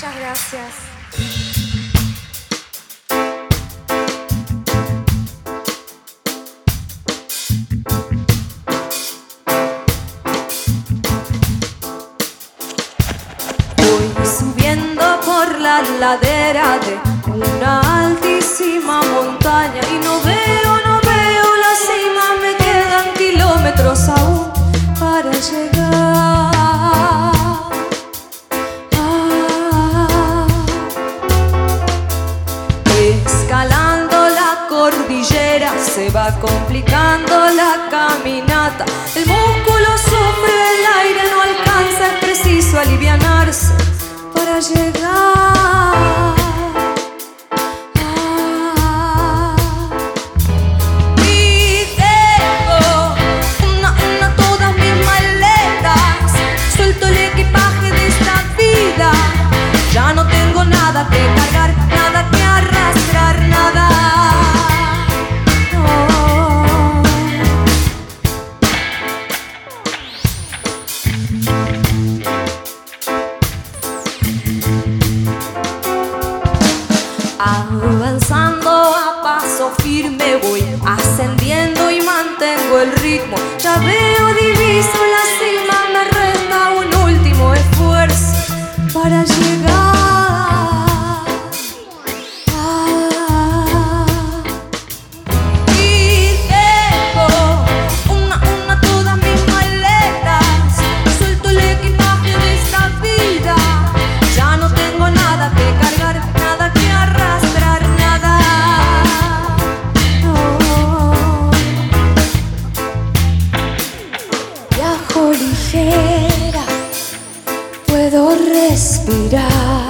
Muchas gracias. Voy subiendo por la ladera de una altísima montaña y no veo, Escalando la cordillera se va complicando la caminata. El músculo sufre el aire, no alcanza, es preciso alivianarse para llegar. Una todas mis maletas. Suelto el equipaje de esta vida. Ya no tengo nada que Avanzando a paso firme voy ascendiendo y mantengo el ritmo. Ya veo diviso la cima, me resta un último esfuerzo para llegar. Ligera, puedo respirar.